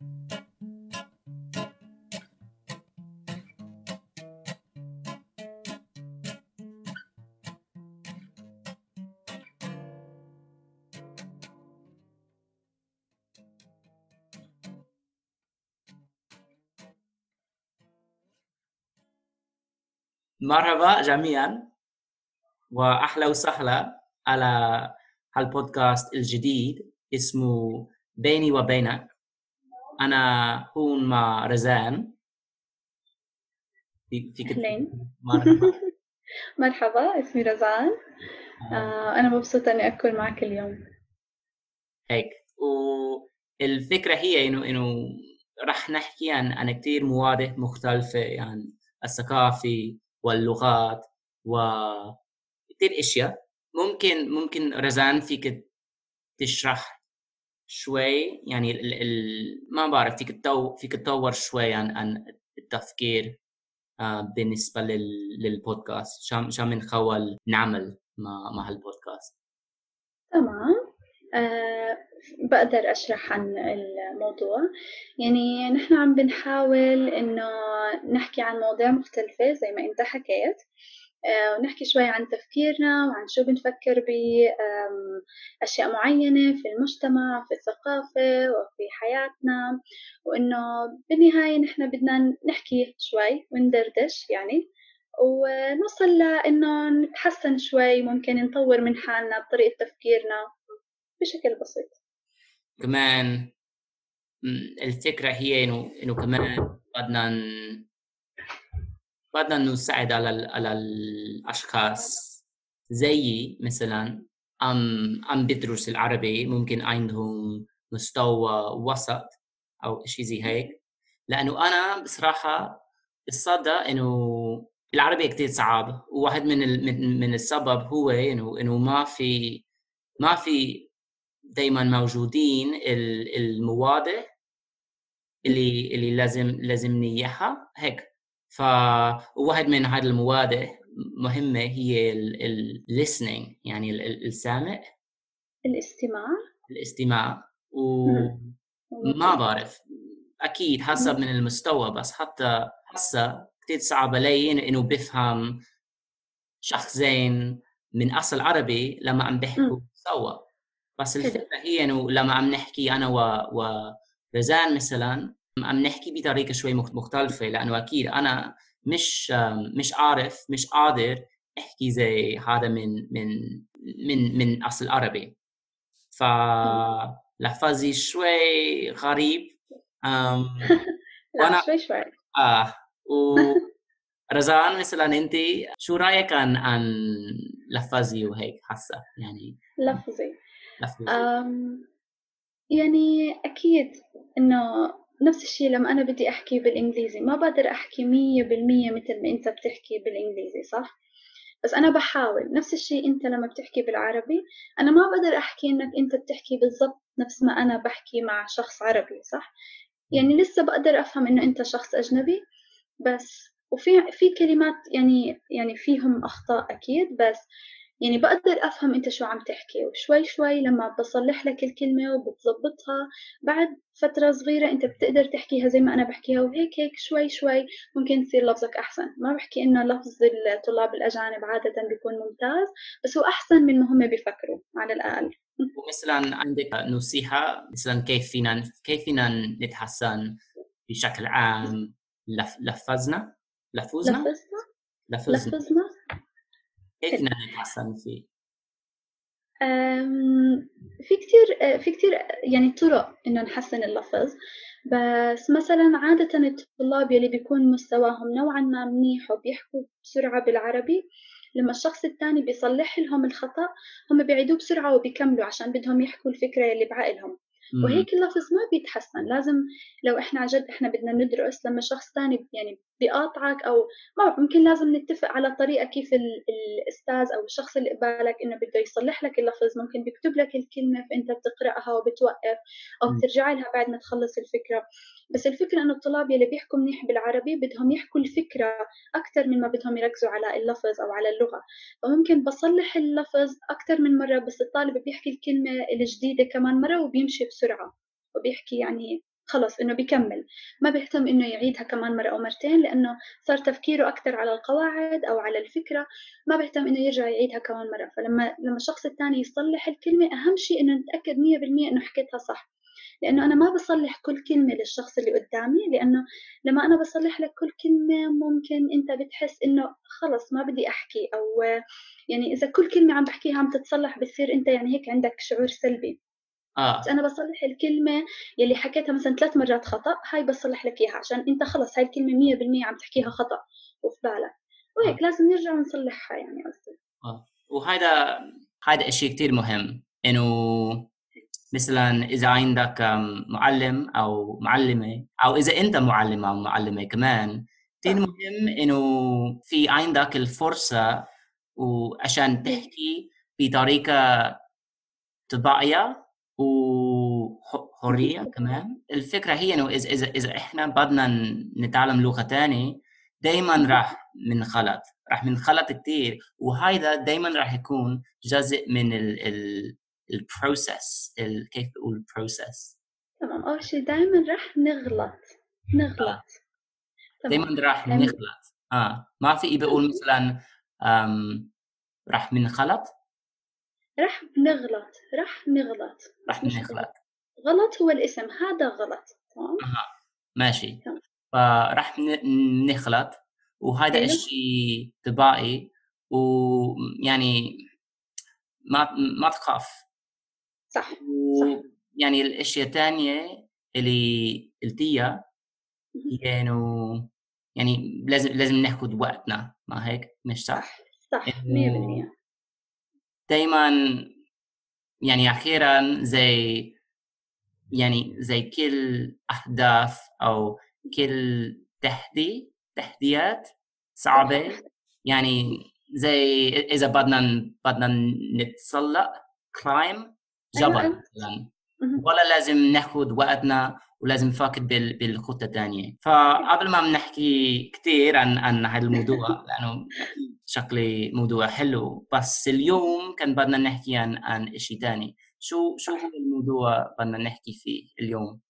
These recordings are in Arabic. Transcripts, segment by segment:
مرحبا جميعا واهلا وسهلا على هالبودكاست الجديد اسمه بيني وبينك. أنا هون مع رزان. فيك أهلين. مرحبا. مرحبا اسمي رزان. آه. آه أنا مبسوطة إني أكون معك اليوم. هيك. والفكرة هي إنه إنه راح نحكي عن عن كثير مواضيع مختلفة يعني الثقافي واللغات وكثير أشياء. ممكن ممكن رزان فيك تشرح شوي يعني ال ال ما بعرف فيك تطور فيك تطور شوي عن عن التفكير آه بالنسبة لل للبودكاست. شو شو بنحاول نعمل مع مع هالبودكاست. تمام. أه بقدر أشرح عن الموضوع. يعني نحن عم بنحاول إنه نحكي عن مواضيع مختلفة زي ما أنت حكيت. ونحكي شوي عن تفكيرنا وعن شو بنفكر بأشياء معينة في المجتمع في الثقافة وفي حياتنا وإنه بالنهاية نحن بدنا نحكي شوي وندردش يعني ونوصل لإنه نتحسن شوي ممكن نطور من حالنا بطريقة تفكيرنا بشكل بسيط. كمان الفكرة هي إنه إنه كمان بدنا بدنا نساعد على على الأشخاص زيي مثلا عم عم بدرس العربي ممكن عندهم مستوى وسط أو شيء زي هيك. لأنه أنا بصراحة الصدى إنه العربي كتير صعب. وواحد من من السبب هو إنه إنه ما في ما في دائما موجودين المواد اللي اللي لازم لازم اياها هيك. فواحد من هذه المواد مهمة هي listening يعني السامع. الاستماع. الاستماع. وما بعرف. أكيد حسب من المستوى بس حتى هسه كثير صعب علي إنه بفهم شخصين من أصل عربي لما عم بيحكوا سوا. بس الفكرة هي إنه لما عم نحكي أنا و... ورزان مثلا عم نحكي بطريقة شوي مختلفة لأنه أكيد أنا مش مش عارف مش قادر أحكي زي هذا من من من من أصل عربي. ف لفظي شوي غريب أم وأنا شوي شوي. آه و رزان مثلا أنت شو رأيك عن عن لفظي وهيك حاسه يعني لفظي. يعني أكيد إنه نفس الشيء لما أنا بدي أحكي بالإنجليزي ما بقدر أحكي مية بالمية مثل ما أنت بتحكي بالإنجليزي صح؟ بس أنا بحاول نفس الشيء أنت لما بتحكي بالعربي أنا ما بقدر أحكي إنك أنت بتحكي بالضبط نفس ما أنا بحكي مع شخص عربي صح؟ يعني لسه بقدر أفهم إنه أنت شخص أجنبي بس وفي في كلمات يعني يعني فيهم أخطاء أكيد بس يعني بقدر أفهم أنت شو عم تحكي وشوي شوي لما بصلح لك الكلمة وبتظبطها بعد فترة صغيرة أنت بتقدر تحكيها زي ما أنا بحكيها وهيك هيك شوي شوي ممكن يصير لفظك أحسن. ما بحكي إنه لفظ الطلاب الأجانب عادة بيكون ممتاز بس هو أحسن من ما هم بيفكروا على الأقل. ومثلا عندك نصيحة مثلا كيف فينا كيف فينا نتحسن بشكل عام؟ لف... لفظنا؟ لفظنا؟ لفظنا لفظنا؟ كيف نتحسن فيه؟ في كتير في كتير يعني طرق إنه نحسن اللفظ بس مثلا عادة الطلاب يلي بيكون مستواهم نوعا ما منيح وبيحكوا بسرعة بالعربي لما الشخص الثاني بيصلح لهم الخطأ هم بيعيدوه بسرعة وبيكملوا عشان بدهم يحكوا الفكرة اللي بعقلهم وهيك اللفظ ما بيتحسن. لازم لو إحنا عن جد إحنا بدنا ندرس لما شخص ثاني يعني بيقاطعك أو ما ممكن لازم نتفق على طريقة كيف الأستاذ أو الشخص اللي قبالك إنه بده يصلح لك اللفظ. ممكن بيكتب لك الكلمة فانت بتقرأها وبتوقف أو بترجع لها بعد ما تخلص الفكرة. بس الفكرة إنه الطلاب يلي بيحكوا منيح بالعربي بدهم يحكوا الفكرة أكثر من ما بدهم يركزوا على اللفظ أو على اللغة. فممكن بصلح اللفظ أكثر من مرة بس الطالب بيحكي الكلمة الجديدة كمان مرة وبيمشي بسرعة. وبيحكي يعني خلص إنه بيكمل. ما بيهتم إنه يعيدها كمان مرة أو مرتين لأنه صار تفكيره أكثر على القواعد أو على الفكرة. ما بيهتم إنه يرجع يعيدها كمان مرة. فلما لما الشخص الثاني يصلح الكلمة أهم شيء نتأكد مية بالمية إنه حكيتها صح. لأنه أنا ما بصلح كل كلمة للشخص اللي قدامي لأنه لما أنا بصلح لك كل كلمة ممكن أنت بتحس إنه خلص ما بدي أحكي أو يعني إذا كل كلمة عم بحكيها عم تتصلح بتصير أنت يعني هيك عندك شعور سلبي. بس أنا بصلح الكلمة يلي حكيتها مثلا ثلاث مرات خطأ هاي بصلح لك إياها عشان أنت خلص هاي الكلمة مية بالمية عم تحكيها خطأ وفي بالك. وهيك لازم نرجع ونصلحها يعني قصدي. آه. وهذا هذا شيء كثير مهم إنه مثلا إذا عندك معلم أو معلمة أو إذا أنت معلم أو معلمة كمان كثير. مهم إنه في عندك الفرصة وعشان تحكي بطريقة طبيعيه وحرية كمان. الفكرة هي إنه إذا إذا إذا إحنا بدنا نتعلم لغة ثانية دائما راح ننخلط راح ننخلط كثير وهذا دائما راح يكون جزء من ال ال ال process ال- كيف بقول process تمام. أول شي دايما رح نغلط نغلط. دائما راح نخلط آه. ما في بقول مثلا راح ننخلط رح بنغلط رح نغلط. راح مش نخلط غلط. هو الاسم هذا غلط. تمام؟ ماشي. تمام. فراح ن- نخلط وهذا أيوة. الشيء طبيعي. ويعني ما ما تخاف. صح ويعني الأشياء الثانية اللي قلتيها هي إنه يعني لازم لازم ناخذ وقتنا. ما هيك؟ مش صح؟ صح صح إنه- مية بالمية. دائما يعني أخيرا زي يعني زي كل اهداف أو كل تحدي تحديات صعبة يعني زي إذا بدنا بدنا نتسلق كلايم جبل أيوة. مثلا مهم. ولا لازم ناخذ وقتنا ولازم نفكر بال- بالخطة الثانية. فقبل ما بنحكي كثير عن عن هذا الموضوع لأنه شكلي موضوع حلو بس اليوم كان بدنا نحكي عن عن شيء ثاني شو شو هو الموضوع بدنا نحكي فيه اليوم؟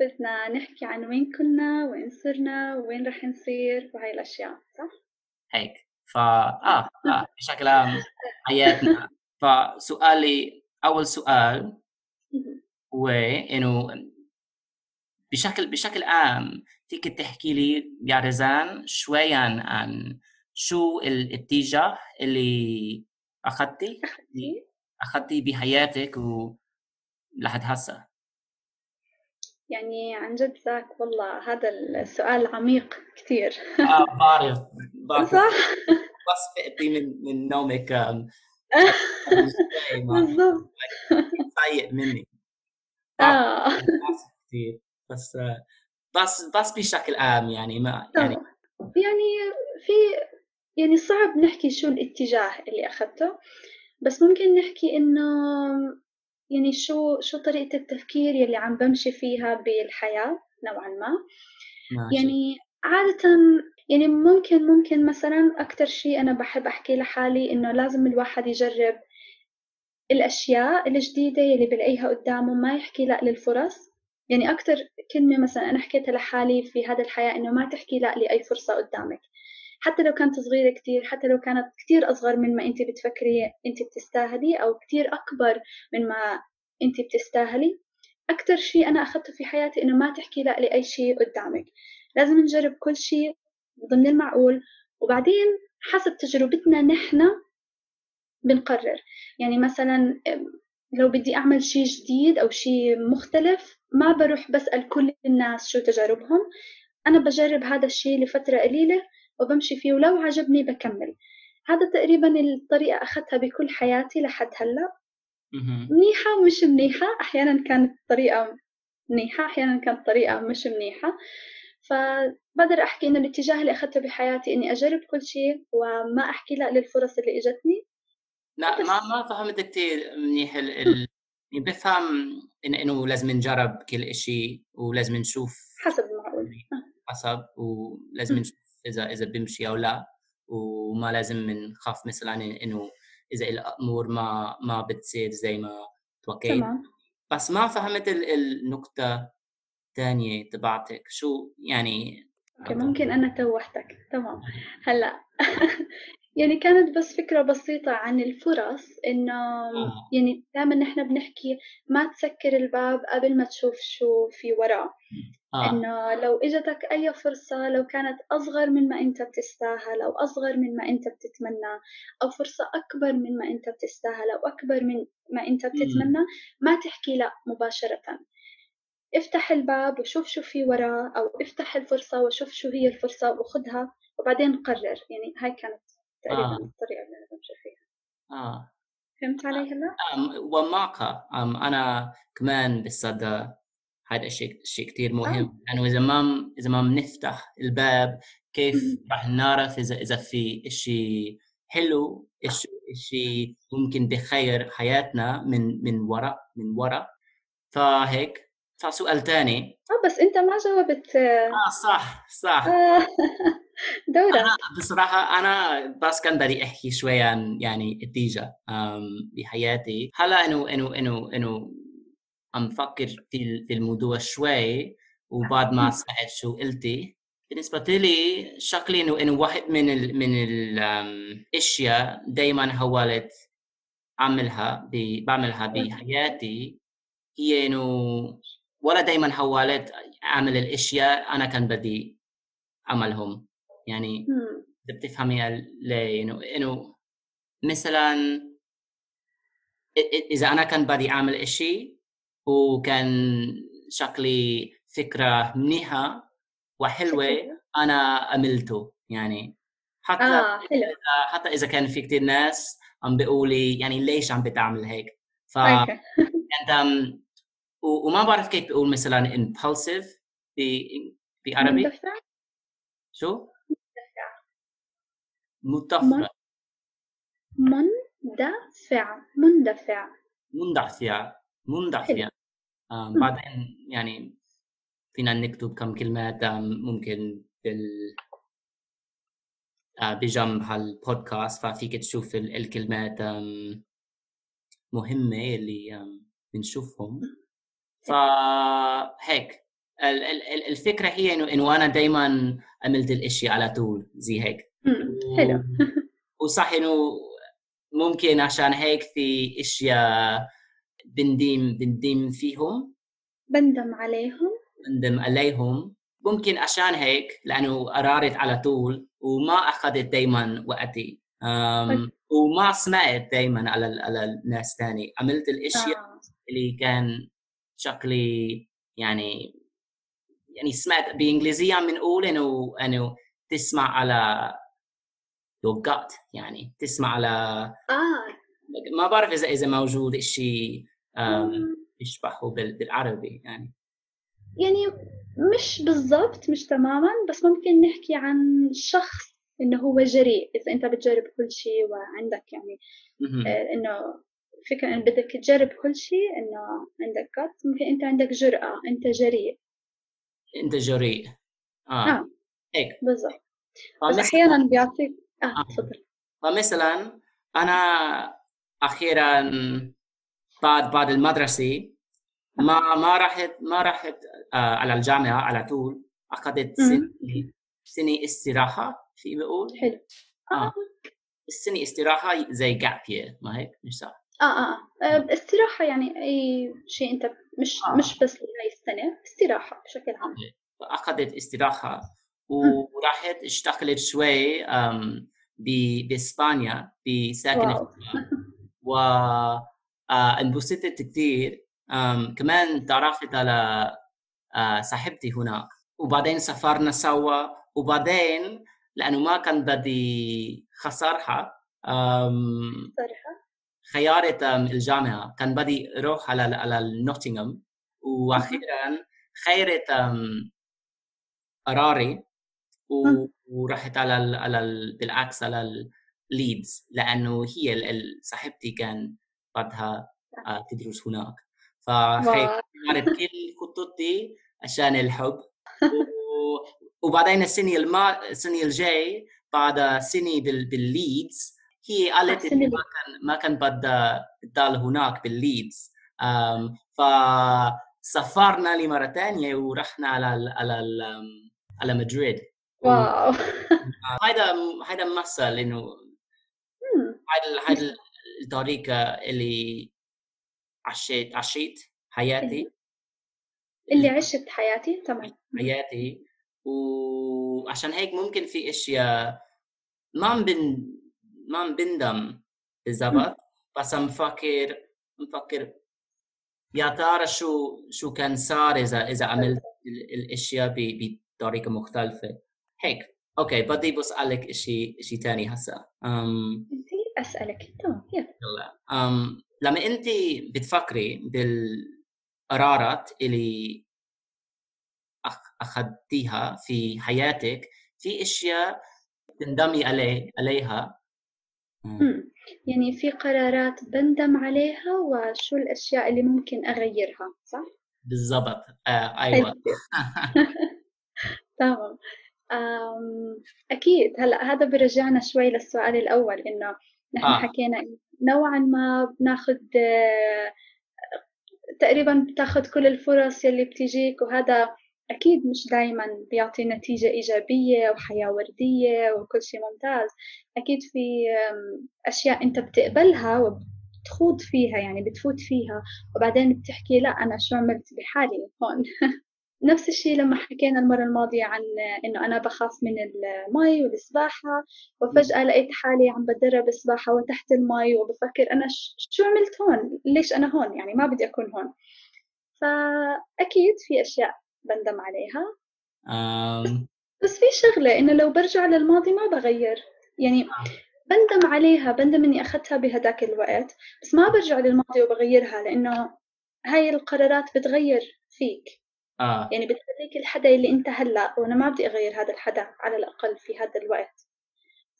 بدنا نحكي عن وين كنا وين صرنا وين رح نصير وهاي الأشياء صح؟ هيك. فا آه آه بشكل عام حياتنا. فسؤالي أول سؤال. هو إنه بشكل بشكل عام فيك تحكي لي يا رزان شوي عن شو الاتجاه اللي أخذتي؟ أخذتي؟ بحياتك و لحد هسه. يعني عن جد ذاك والله هذا السؤال عميق كثير. آه بعرف بعرف صح؟ بس فقتي من من نومك بالضبط. سيء مني. آه. آسف كثير. بس آه، بس بس بشكل عام يعني ما يعني تمام. يعني في يعني صعب نحكي شو الاتجاه اللي أخذته بس ممكن نحكي إنه يعني شو شو طريقة التفكير يلي عم بمشي فيها بالحياة نوعا ما ماشي. يعني عادة يعني ممكن ممكن مثلا أكتر شيء أنا بحب أحكي لحالي إنه لازم الواحد يجرب الأشياء الجديدة يلي بلاقيها قدامه ما يحكي لا للفرص يعني أكتر كلمة مثلا أنا حكيتها لحالي في هذا الحياة إنه ما تحكي لا لأي فرصة قدامك. حتى لو كانت صغيرة كتير حتى لو كانت كتير أصغر من ما أنت بتفكري أنت بتستاهلي أو كتير أكبر من ما أنت بتستاهلي أكتر شيء أنا أخذته في حياتي إنه ما تحكي لا لأي شيء قدامك. لازم نجرب كل شيء ضمن المعقول وبعدين حسب تجربتنا نحن بنقرر. يعني مثلا لو بدي أعمل شيء جديد أو شيء مختلف ما بروح بسأل كل الناس شو تجاربهم. أنا بجرب هذا الشيء لفترة قليلة وبمشي فيه ولو عجبني بكمل. هذا تقريبا الطريقة أخذتها بكل حياتي لحد هلأ. منيحة ومش منيحة. أحيانا كانت طريقة منيحة أحيانا كانت طريقة مش منيحة. فبقدر أحكي إنه الاتجاه اللي أخذته بحياتي إني أجرب كل شيء وما أحكي لا للفرص اللي إجتني. لا. ما ما فهمت كثير منيح ال ال يعني بفهم إن إنه لازم نجرب كل شيء ولازم نشوف حسب المعقول. حسب ولازم. نشوف إذا إذا بيمشي أو لا وما لازم نخاف مثلا إنه إذا الأمور ما ما بتصير زي ما توقعت تمام. بس ما فهمت ال- النقطة الثانية تبعتك. شو يعني؟ أوكي ممكن أنا توحتك تمام. هلأ يعني كانت بس فكرة بسيطة عن الفرص إنه آه. يعني دائما نحن بنحكي ما تسكر الباب قبل ما تشوف شو في وراه آه. إنه لو إجتك أي فرصة لو كانت أصغر من ما أنت بتستاهل أو أصغر من ما أنت بتتمنى أو فرصة أكبر من ما أنت بتستاهل أو أكبر من ما أنت بتتمنى ما تحكي لا مباشرة افتح الباب وشوف شو في وراه أو افتح الفرصة وشوف شو هي الفرصة وخذها وبعدين قرر يعني هاي كانت تقريبا آه. الطريقة اللي أنا بمشي فيها آه. فهمت علي هلا؟ أم ومعك أم أنا كمان بصدق هذا الشيء شيء كثير مهم لأنه إذا ما إذا ما بنفتح الباب كيف. راح نعرف إذا إذا في شيء حلو شيء ممكن بخير حياتنا من من وراء من وراء فهيك فسؤال ثاني آه بس أنت ما جاوبت. آه صح صح. آه، دورك. أنا بصراحة أنا بس كان بدي أحكي شوي عن يعني النتيجة أم، بحياتي. هلا إنه إنه إنه إنه عم فكر في في الموضوع شوي وبعد ما سمعت شو قلتي بالنسبة لي شكلي إنه إنه واحد من ال من الأشياء دايما حاولت أعملها بعملها بحياتي هي إنه ولا دايما حاولت أعمل الأشياء أنا كان بدي أعملهم. يعني. إذا بتفهمي ليه إنه إنه مثلا إذا أنا كان بدي أعمل إشي وكان شكلي فكرة منيحة وحلوة شكراً. أنا عملته يعني حتى آه حلو. حتى إذا كان في كتير ناس عم بيقولي يعني ليش عم بتعمل هيك؟ ف و- وما بعرف كيف بقول مثلا impulsive ب- بعربي مندفع شو؟ مندفع. مندفع. مندفع. مندفع آم، مم. بعدين يعني فينا نكتب كم كلمات آم، ممكن بال آه، بجنب هالبودكاست ففيك تشوف ال- الكلمات مهمة اللي بنشوفهم. فهيك ال- ال- ال- الفكرة هي إنه إنه أنا دايما عملت الأشياء على طول زي هيك. حلو. وصح إنه ممكن عشان هيك في أشياء بندم بندم فيهم. بندم عليهم. بندم عليهم. ممكن عشان هيك لأنه قررت على طول وما أخذت دائما وقتي. أم وما سمعت دائما على على الناس تاني. عملت الإشياء آه. اللي كان شكلي يعني يعني سمعت بإنجليزية بنقول إنه إنه تسمع على your gut يعني تسمع على آه ما بعرف إذا إذا موجود شيء. يشبهه بال- بالعربي يعني يعني مش بالضبط مش تماما بس ممكن نحكي عن شخص إنه هو جريء إذا أنت بتجرب كل شيء وعندك يعني. آه، إنه فكرة انه بدك تجرب كل شيء إنه عندك قط ممكن أنت عندك جرأة أنت جريء. أنت جريء. آه. آه. هيك. بالضبط. بس أحيانا بيعطيك آه آه. تفضل. فمثلا أنا أخيرا بعد بعد المدرسة ما ما رحت ما رحت آه على الجامعة على طول. أخذت مم. سنه سنة استراحة في بقول حلو. آه. السنة استراحة زي جاب ما هيك؟ مش صح؟ آه, آه, آه. استراحة يعني أي شيء أنت مش آه. مش بس لهي السنة استراحة بشكل عام. فاخذت استراحة. ورحت اشتغلت شوي آم، ب- بإسبانيا بساكنة واو. و آه، انبسطت كثير كمان تعرفت على آه، صاحبتي هناك. وبعدين سافرنا سوا. وبعدين لأنه ما كان بدي خسرها صراحة خيارت آم، الجامعة. كان بدي أروح على على نوتنغهام وأخيرا خيرت قراري. ورحت على على ال بالعكس على الليدز لأنه هي صاحبتي كان بدها آه، تدرس هناك. فغيرت كل خطتي عشان الحب. وبعدين السنة الما السنة الجاي بعد سنة بال- بالليدز هي قالت اللي- ما كان ما كان بدها تضل هناك بالليدز. أم، ف سافرنا لمرة ثانية ورحنا على ال على ال على مدريد. واو. هذا هذا مثل إنه هذا هذا الطريقة اللي عشيت عشيت حياتي. اللي عشت حياتي؟ تمام. حياتي. وعشان هيك ممكن في أشياء ما بن ما بندم بالضبط بس مفكر مفكر يا ترى شو شو كان صار إذا إذا عملت الأشياء بطريقة مختلفة. هيك. أوكي بدي بسالك شيء شيء ثاني هسه أم... أسألك. تمام يلا. أم... لما انت بتفكري بالقرارات اللي اخذتيها في حياتك في أشياء تندمي عليه عليها؟ يعني في قرارات بندم عليها وشو الأشياء اللي ممكن أغيرها صح؟ بالضبط. آه أيوه. تمام. أكيد. هلأ هذا برجعنا شوي للسؤال الأول إنه نحن آه. حكينا نوعا ما بناخذ آه، تقريبا بتاخذ كل الفرص يلي بتجيك وهذا أكيد مش دايما بيعطي نتيجة إيجابية وحياة وردية وكل شيء ممتاز أكيد في أشياء أنت بتقبلها وبتخوض فيها يعني بتفوت فيها وبعدين بتحكي لا أنا شو عملت بحالي هون نفس الشيء لما حكينا المرة الماضية عن إنه أنا بخاف من المي والسباحة وفجأة لقيت حالي عم بتدرب سباحة وتحت المي وبفكر أنا شو عملت هون؟ ليش أنا هون؟ يعني ما بدي أكون هون فأكيد في أشياء بندم عليها. أم... بس في شغلة إنه لو برجع للماضي ما بغير. يعني بندم عليها بندم إني أخذتها بهداك الوقت بس ما برجع للماضي وبغيرها لأنه هاي القرارات بتغير فيك. آه. يعني بتخليك الحدا اللي أنت هلأ وأنا ما بدي أغير هذا الحدا على الأقل في هذا الوقت.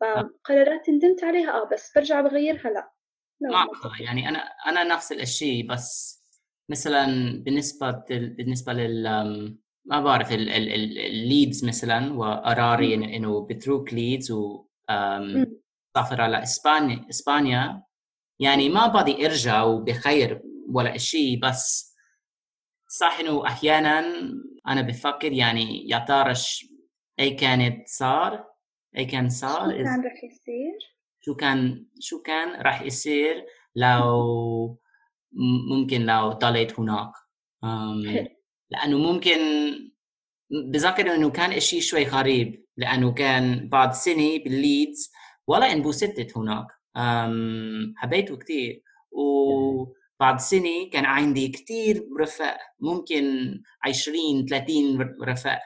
فقرارات ندمت عليها آه بس برجع بغيرها لأ. ما يعني أنا أنا نفس الشيء بس مثلا بالنسبة بالنسبة لل ما بعرف الليدز مثلا وقراري إنه بتروك ليدز و سافر على اسبانيا إسبانيا. يعني ما بدي إرجع وبخير ولا شيء بس صح إنه أحيانا أنا بفكر يعني يا ترى أي كانت صار؟ أي كان صار؟ شو كان رح يصير؟ شو كان شو كان رح يصير لو ممكن لو ضليت هناك. لأنه ممكن بذكر إنه كان إشي شوي غريب لأنه كان بعد سنة بالليدز ولا انبسطت هناك. حبيته كثير وبعد سنة كان عندي كثير رفاق ممكن 20 30 رفاق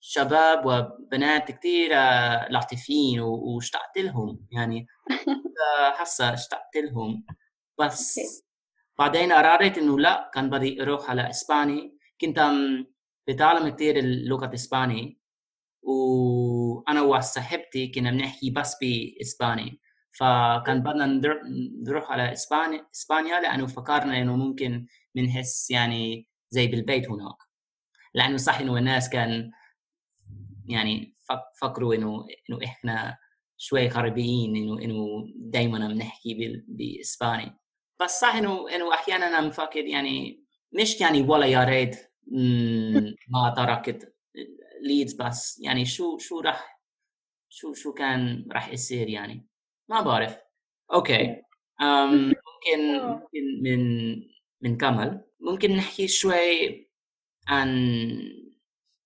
شباب وبنات كثير آه، لطيفين واشتقت لهم يعني. هسه اشتقت لهم. بس بعدين قررت إنه لا كان بدي أروح على إسباني. كنت بتعلم كثير اللغة الإسباني وأنا وصاحبتي كنا بنحكي بس بإسباني. فكان بدنا نروح على اسبانيا إسبانيا لأنه فكرنا إنه ممكن بنحس يعني زي بالبيت هناك. لأنه صح إنه الناس كان يعني فكروا إنه إنه إحنا شوي غربيين إنه إنه دائما بنحكي بإسباني. بس صح انه إنه أحيانا أنا مفكر يعني مش يعني ولا يا ريت ما تركت ليدز بس يعني شو شو راح شو شو كان راح يصير يعني. ما بعرف. okay أم ممكن ممكن من من كمل. ممكن نحكي شوي عن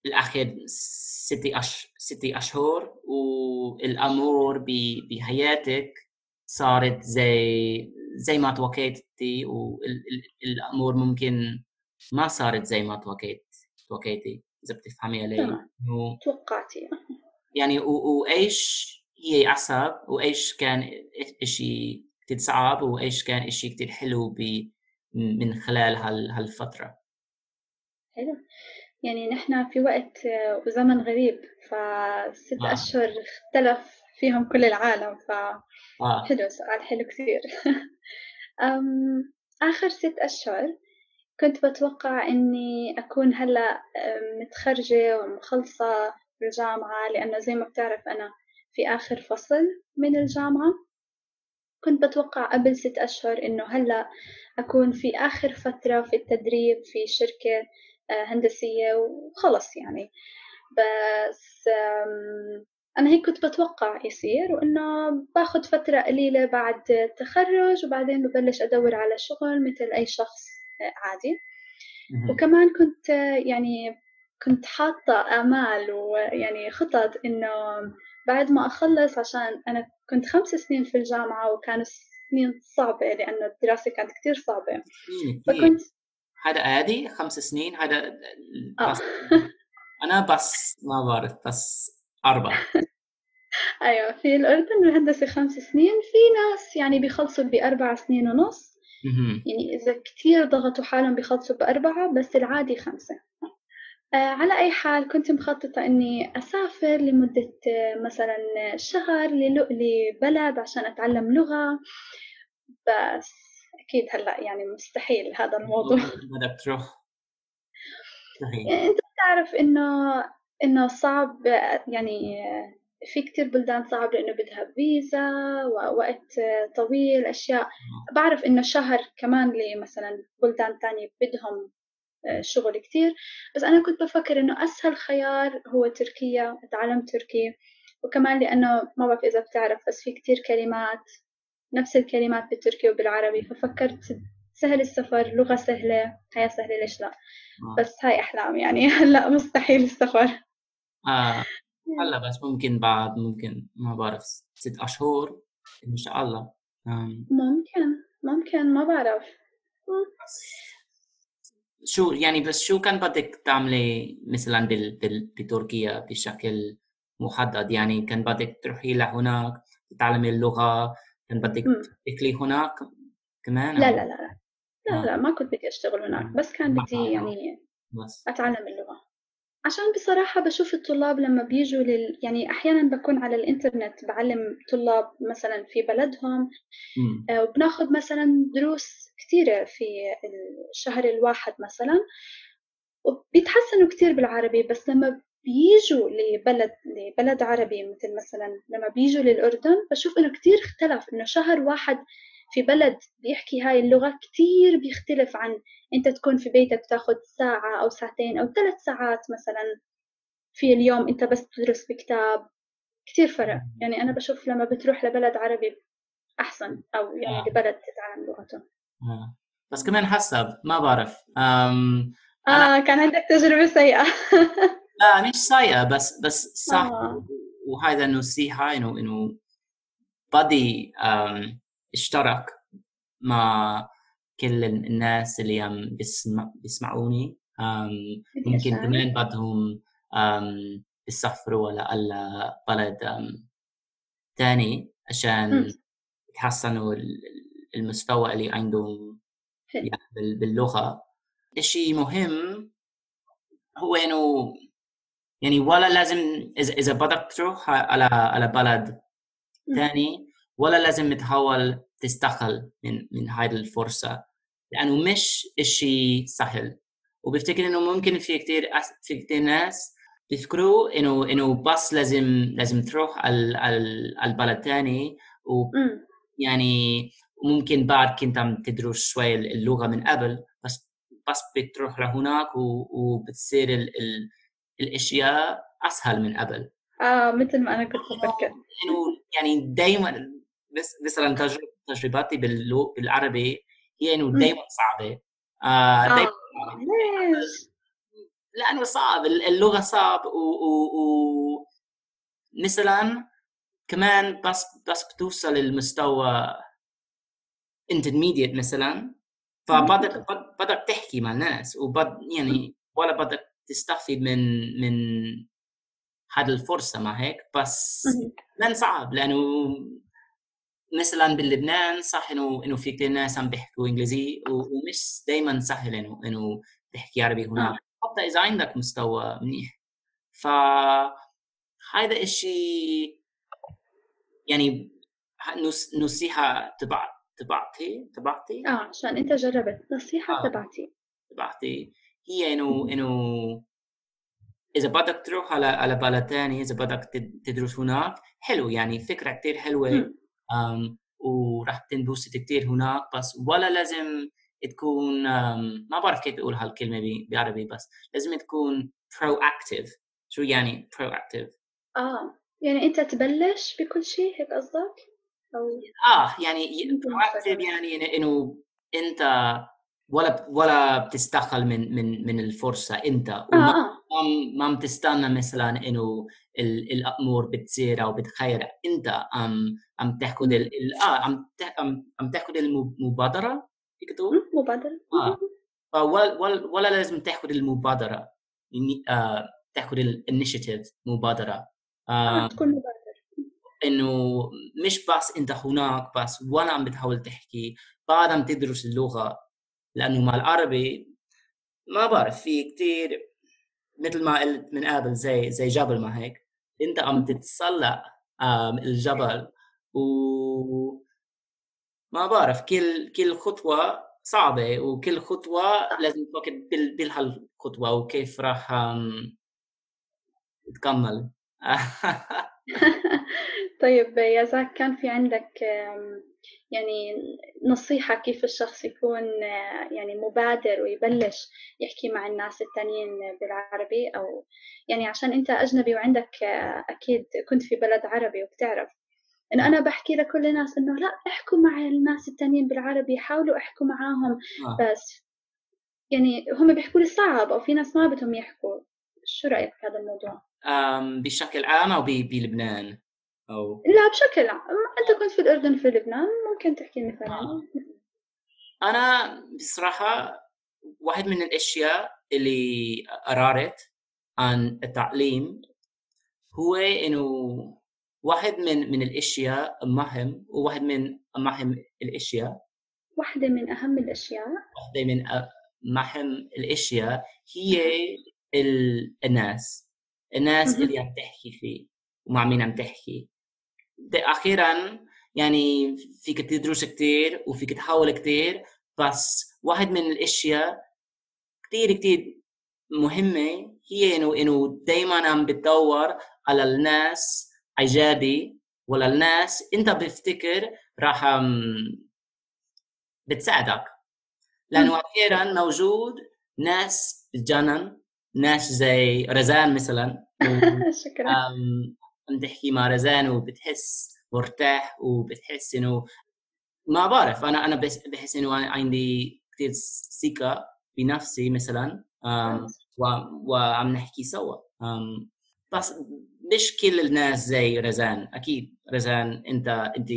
الآخر ستة أش... ستة أشهر والأمور بحياتك. صارت زي زي ما توقعتي والامور ممكن ما صارت زي ما توقيت توقيتي إذا بتفهمي علي. و... توقعتي. يعني وإيش هي أصعب وإيش كان إشي كتير صعب وإيش كان إشي كتير حلو ب... من خلال هال... هالفترة؟ حلو. يعني نحن في وقت وزمن غريب فست آه. أشهر اختلف فيهم كل العالم ف آه. حلو سؤال حلو كثير. آخر ست أشهر كنت بتوقع إني أكون هلأ متخرجة ومخلصة الجامعة لأنه زي ما بتعرف أنا في آخر فصل من الجامعة. كنت بتوقع قبل ست أشهر إنه هلأ أكون في آخر فترة في التدريب في شركة آه، هندسية وخلص يعني. بس أنا هيك كنت بتوقع يصير وإنه باخد فترة قليلة بعد التخرج وبعدين ببلش أدور على شغل مثل أي شخص عادي. وكمان كنت يعني كنت حاطة آمال ويعني خطط إنه بعد ما أخلص عشان أنا كنت خمس سنين في الجامعة وكانوا سنين صعبة لأنه الدراسة كانت كتير صعبة. فكنت هذا عادي خمس سنين هذا آه. أنا بس ما بعرف بس أربعة. أيوة في الأردن الهندسة خمس سنين في ناس يعني بيخلصوا بأربع سنين ونص. يعني إذا كتير ضغطوا حالهم بيخلصوا بأربعة بس العادي خمسة. آه على أي حال كنت مخططة إني أسافر لمدة آه مثلا شهر لبلد عشان أتعلم لغة. بس أكيد هلأ يعني مستحيل هذا الموضوع. بدك تروح. يعني أنت بتعرف إنه إنه صعب يعني في كتير بلدان صعب لأنه بدها فيزا ووقت طويل أشياء. بعرف إنه شهر كمان لمثلا بلدان تانية بدهم آه، شغل كتير. بس أنا كنت بفكر إنه أسهل خيار هو تركيا أتعلم تركي. وكمان لأنه ما بعرف إذا بتعرف بس في كتير كلمات نفس الكلمات بالتركي وبالعربي. ففكرت سهل السفر لغة سهلة حياة سهلة ليش لا. بس هاي أحلام يعني. هلا مستحيل السفر. آه هلا بس ممكن بعد ممكن ما بعرف ست أشهر إن شاء الله. ممكن ممكن ما بعرف. شو يعني بس شو كان بدك تعملي مثلا بال... بال... بتركيا بشكل محدد؟ يعني كان بدك تروحي لهناك تتعلمي اللغة كان بدك تشتغلي هناك كمان لا لا لا لا لا, لا ما كنت بدي أشتغل هناك بس كان بدي يعني بس. أتعلم اللغة. عشان بصراحة بشوف الطلاب لما بيجوا لل يعني أحيانا بكون على الإنترنت بعلم طلاب مثلا في بلدهم آه، وبناخذ مثلا دروس كثيرة في الشهر الواحد مثلا وبيتحسنوا كثير بالعربي بس لما بيجوا لبلد لبلد عربي مثل مثلا لما بيجوا للأردن بشوف إنه كثير اختلف إنه شهر واحد في بلد بيحكي هاي اللغة كتير بيختلف عن أنت تكون في بيتك تاخد ساعة أو ساعتين أو ثلاث ساعات مثلا في اليوم أنت بس تدرس بكتاب كتير فرق. يعني أنا بشوف لما بتروح لبلد عربي أحسن أو يعني آه. لبلد تتعلم لغته آه. بس كمان حسب ما بعرف. أم... آه كان عندك تجربة سيئة. لا مش سيئة بس بس صح. آه. وهذا نصيحة إنه إنه بدي اشترك مع كل الناس اللي عم بيسمع بيسمعوني. ممكن كمان بدهم يسافروا على بلد تاني عشان يحسنوا المستوى اللي عندهم يعني باللغة. الشيء مهم هو إنه يعني ولا لازم اذا إذا بدك تروح على على بلد ثاني ولا لازم تحاول تستقل من من هاي الفرصة لأنه مش إشي سهل. وبفتكر إنه ممكن في كتير في كتير ناس بيفكروا إنه إنه بس لازم لازم تروح على البلد تاني و يعني ممكن بعد كنت عم تدرس شوي اللغة من قبل بس بس بتروح لهناك وبتصير ال ال الأشياء أسهل من قبل. آه مثل ما أنا كنت بفكر. انه يعني دائما بس مثلا تجربه تجربتي بالعربي. هي إنه دائما صعبة. آه دايما آه. ليش؟ لأنه صعب. اللغة صعب و, و, و مثلا كمان بس بس بتوصل للمستوى انترميديت مثلا. فبدك بدك تحكي مع الناس وبد يعني ولا بدك تستفيد من من هذه الفرصة ما هيك. بس كمان صعب لأنه مثلا بلبنان صح إنه إنه في كثير ناس عم بيحكوا إنجليزي ومش دائما سهل إنه إنه تحكي عربي هناك. آه. حتى إذا عندك مستوى منيح. ف هذا الشيء يعني نصيحة تبع تبعتي تبعتي؟ آه عشان أنت جربت. نصيحة آه. تبعتي. تبعتي. هي إنه إنه إذا بدك تروح على على بلد ثاني إذا بدك تدرس هناك حلو يعني فكرة كثير حلوة. وراح تنبسط كثير هناك بس ولا لازم تكون ما بعرف كيف أقول هالكلمة بالعربي بس لازم تكون proactive شو يعني proactive؟ آه يعني أنت تبلش بكل شيء هيك قصدك؟ آه يعني proactive يعني إنه أنت ولا ولا بتستقل من من من الفرصة أنت آه آه. ما بتستنى مثلا إنه الأمور بتصير أو بتخير. أنت عم عم تأخذ آه عم عم تأخذ المبادره فيك تقول؟ مبادرة. آه. ولا, ولا, ولا لازم تأخذ المبادرة. يعني آه تأخذ الانيشيتيف مبادرة. آه, آه تكون مبادرة. إنه مش بس أنت هناك بس وأنا عم بتحاول تحكي بعد عم تدرس اللغة. لأنه مع العربي ما بعرف في كثير مثل ما قلت من قبل زي زي جبل ما هيك انت عم تتسلق الجبل و ما بعرف كل كل خطوة صعبة وكل خطوة لازم تفكر بهالخطوه وكيف راح تكمل. طيب يا زاك كان في عندك يعني نصيحة كيف الشخص يكون يعني مبادر ويبلش يحكي مع الناس التانيين بالعربي أو يعني عشان أنت أجنبي وعندك أكيد كنت في بلد عربي وبتعرف إنه أنا بحكي لكل الناس إنه لا احكوا مع الناس التانيين بالعربي حاولوا احكوا معاهم آه. بس يعني هم بيحكوا لي صعب أو في ناس ما بدهم يحكوا شو رأيك في هذا الموضوع؟ بشكل عام أو بلبنان؟ أو لا بشكل عام أنت كنت في الأردن في لبنان ممكن تحكي مثلا آه. أنا بصراحة واحد من الأشياء اللي قررت عن التعليم هو إنه واحد من من الأشياء مهم وواحد من أهم الأشياء. واحدة من أهم الأشياء؟ واحدة من أهم الأشياء هي الناس. الناس اللي عم تحكي فيه ومع مين عم تحكي. أخيرا يعني فيك تدرس كثير وفيك تحاول كثير بس واحد من الأشياء كثير كثير مهمة هي إنه إنه دائما عم بتدور على الناس ايجابي ولا الناس إنت بفتكر راح بتساعدك. لأنه أخيرا موجود ناس بتجنن ناس زي رزان مثلا شكرا. عم تحكي مع رزان وبتحس مرتاح وبتحس إنه ما بعرف. أنا أنا بحس إنه عندي كثير ثقة بنفسي مثلا وعم نحكي سوا. بس مش كل الناس زي رزان. أكيد رزان أنت أنت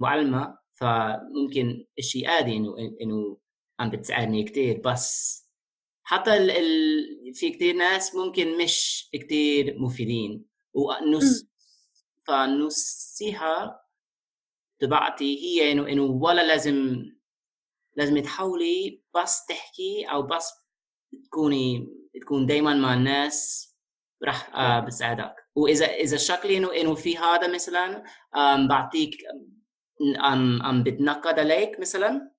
معلمة فممكن شيء عادي إنه إنه عم بتساعدني كثير بس حتى ال ال في كثير ناس ممكن مش كثير مفيدين. ونص فالنصيحة تبعتي هي إنه إنه ولا لازم لازم تحاولي بس تحكي أو بس تكوني تكون دائما مع الناس راح آه بساعدك وإذا إذا شكلي إنه إنه في هذا مثلا بعطيك عم عم بتنقد عليك مثلا؟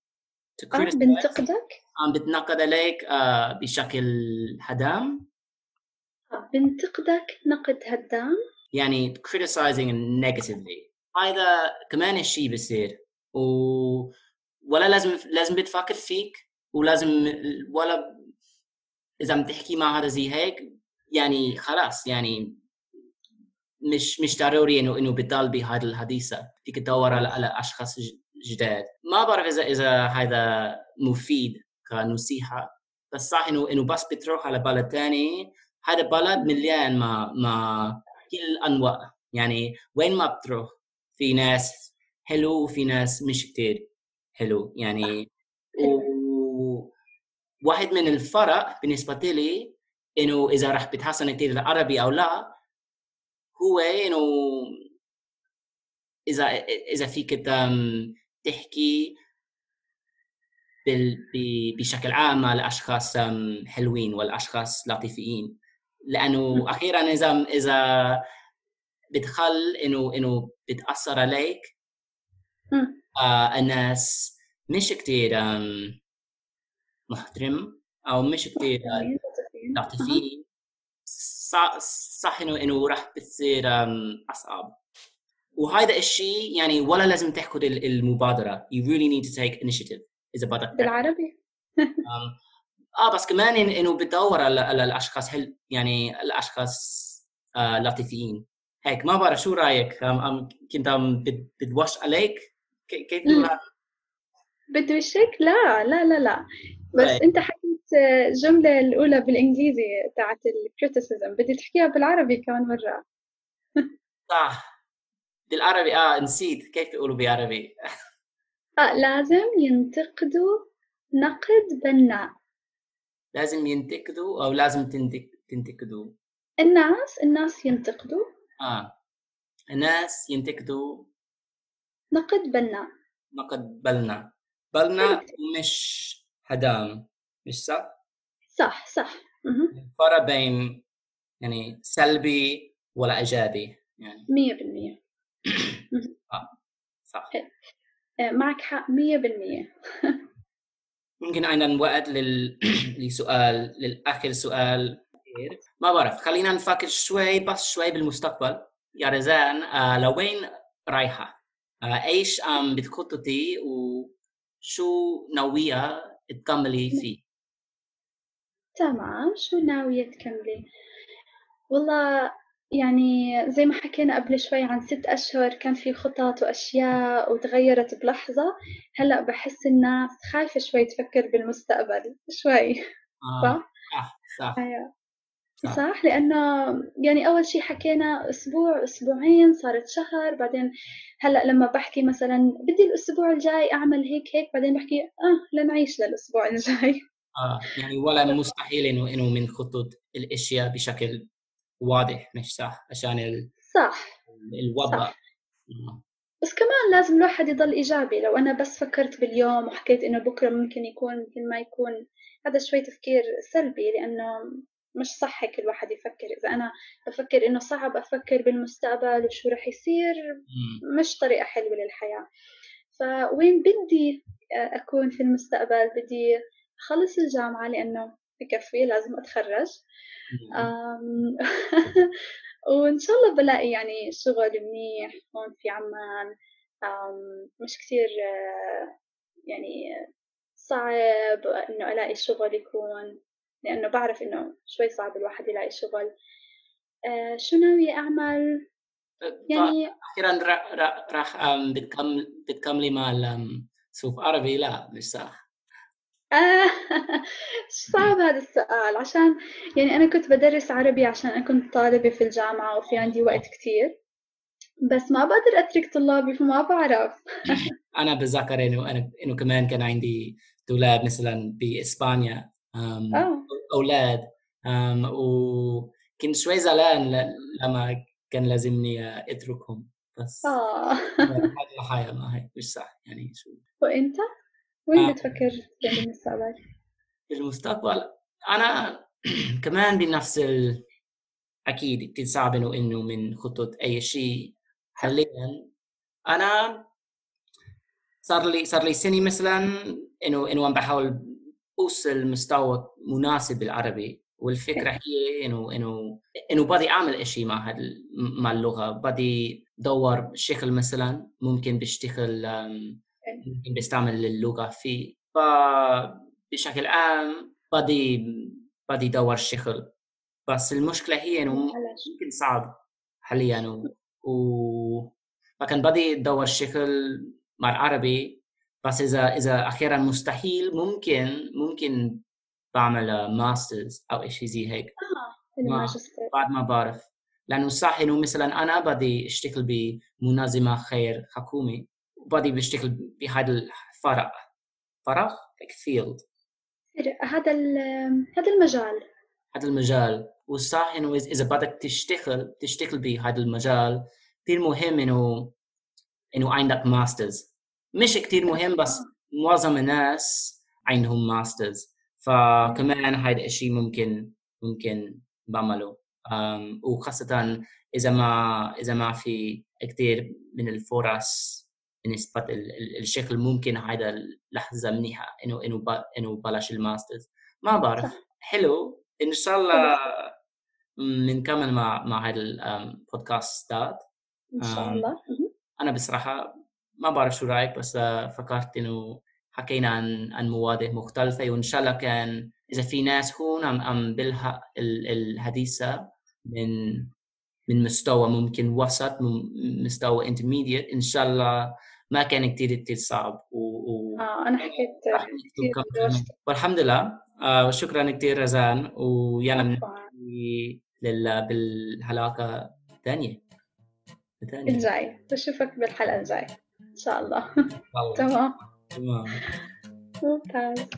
آه بنتقدك؟ عم بتنقد عليك آه بشكل هدام؟ بنتقدك نقد هدام؟ يعني criticizing negatively. هذا كمان الشيء بيصير و ولا لازم لازم بتفكر فيك ولازم ولا إذا عم تحكي مع هذا زي هيك يعني خلاص يعني مش مش ضروري إنه إنه بتضل بهذا الحديثة. فيك تدور على على أشخاص جداد. ما بعرف إذا إذا هذا مفيد كنصيحة. بس صح إنه إنه بس بتروح على بلد ثاني هذا بلد مليان ما ما كل أنواع. يعني وين ما بتروح في ناس حلو وفي ناس مش كتير حلو. يعني و... واحد من الفرق بالنسبة لي إنه إذا رح بتحسن كتير العربي أو لا هو إنه إذا إذا فيك تحكي بشكل عام مع الأشخاص حلوين والأشخاص لطيفين. لأنه أخيرا إذا إذا بتخل إنه إنه بتأثر عليك آه الناس مش كثير محترم أو مش كثير لطيفين. صح إنه إنه راح بتصير أصعب. وهذا الشيء يعني ولا لازم تاخذ المبادرة. You really need to take initiative إذا بدك بالعربي. آه بس كمان إنه بتدور على, الأشخاص هل يعني الأشخاص آه لطيفين. هيك ما بعرف شو رأيك؟ أم كنت عم بدوش عليك؟ كيف بدوشك لا لا لا لا. بس right. طيب. أنت حكيت الجملة الأولى بالإنجليزي تاعت الكريتيسيزم. بدي تحكيها بالعربي كمان مرة. صح. بالعربي آه نسيت. كيف يقولوا بالعربي؟ آه لازم ينتقدوا نقد بناء. لازم ينتقدوا أو لازم تنتقدوا. الناس الناس ينتقدوا. آه. الناس ينتقدوا. نقد بناء نقد بلنا. بلنا مش هدام مش صح؟ صح صح. فرق بين يعني سلبي ولا إيجابي يعني. 100% آه صح. آه، معك حق 100% ممكن عندنا وقت لل... لسؤال للآخر سؤال ما بعرف خلينا نفكر شوي بس شوي بالمستقبل يا رزان آه لوين رايحة؟ آه إيش عم بتخططي وشو ناوية تكملي فيه؟ تمام شو ناوية تكملي؟ والله يعني زي ما حكينا قبل شوي عن ست أشهر كان في خطط وأشياء وتغيرت بلحظة هلأ بحس الناس خايفة شوي تفكر بالمستقبل شوي آه. صح؟ صح صح أيوة. صح لأنه يعني أول شي حكينا أسبوع أسبوعين صارت شهر بعدين هلأ لما بحكي مثلا بدي الأسبوع الجاي أعمل هيك هيك بعدين بحكي آه لنعيش للأسبوع الجاي آه يعني ولا مستحيل إنه إنه من خطط الأشياء بشكل واضح مش صح عشان ال... صح. الوضع. صح. بس كمان لازم الواحد يضل إيجابي. لو أنا بس فكرت باليوم وحكيت إنه بكرة ممكن يكون ممكن ما يكون هذا شوي تفكير سلبي لأنه مش صح هيك الواحد يفكر. إذا أنا بفكر إنه صعب أفكر بالمستقبل وشو رح يصير مش طريقة حلوة للحياة. فوين بدي أكون في المستقبل؟ بدي أخلص الجامعة لأنه بكفي لازم أتخرج. وإن شاء الله بلاقي يعني شغل منيح هون في عمان. مش كثير يعني صعب إنه ألاقي شغل يكون لأنه بعرف إنه شوي صعب الواحد يلاقي شغل. آه شو ناوية أعمل؟ يعني أخيرا راح بتكمل بتكملي مع سوق عربي؟ لا مش صح. صعب هذا السؤال. عشان يعني أنا كنت بدرس عربي عشان أنا كنت طالبة في الجامعة وفي عندي وقت كتير بس ما بقدر أترك طلابي فما بعرف. أنا بتذكر إنه أنا إنه كمان كان عندي طلاب مثلا بإسبانيا آه. أولاد وكنت شوي زعلان لما كان لازمني أتركهم بس هذه الحياة ما هي مش صح يعني شو. وإنت؟ وين آه. بتفكر بالمستقبل؟ بالمستقبل أنا كمان بنفس ال... أكيد كثير صعب انه إنه من خطط أي شيء. حاليا أنا صار لي صار لي سنة مثلا انه إنه عم بحاول أوصل مستوى مناسب بالعربي. والفكرة هي انه انه إنه بدي أعمل شيء مع هاد مع اللغة. بدي دور شغل مثلا ممكن بشتغل ممكن بستعمل اللغة فيه. فبشكل عام بدي بدي دور شغل. بس المشكلة هي إنه ممكن صعب حاليا. و, و... فكان بدي ادور شغل مع العربي. بس إذا إذا أخيرا مستحيل ممكن ممكن بعمل ماسترز أو شيء زي هيك. آه بعد ما بعرف. لأنه صح إنه مثلا أنا بدي أشتغل بمنظمة غير حكومي. وبدي بشتغل بهذا فرع like field. هذا هذا المجال. هذا المجال. والصح إنه اذا بدك تشتغل تشتغل بهذا المجال كثير مهم انه إنه عندك masters مش كتير مهم بس معظم الناس عندهم masters فكمان هذا الشيء ممكن ممكن بعمله. وخاصة إذا ما إذا ما في كثير من الفرص بالنسبة الشكل ممكن هذا لحظة منيحة إنه إنه إنه بلاش الماسترز. ما بعرف. حلو. إن شاء الله بنكمل مع مع هذا البودكاست إن شاء الله. أنا بصراحة ما بعرف شو رأيك بس فكرت إنه حكينا عن عن مواضيع مختلفة وإن شاء الله كان إذا في ناس هون عم عم بلحق الحديثة من من مستوى ممكن وسط مستوى انترميديت إن شاء الله ما كان كثير كثير صعب و, و... آه أنا حكيت والحمد لله. آه شكرا كثير رزان ويلا لل... بالحلقة الثانية. الجاي بشوفك بالحلقة الجاية. إن شاء الله. تمام. تمام. ممتاز.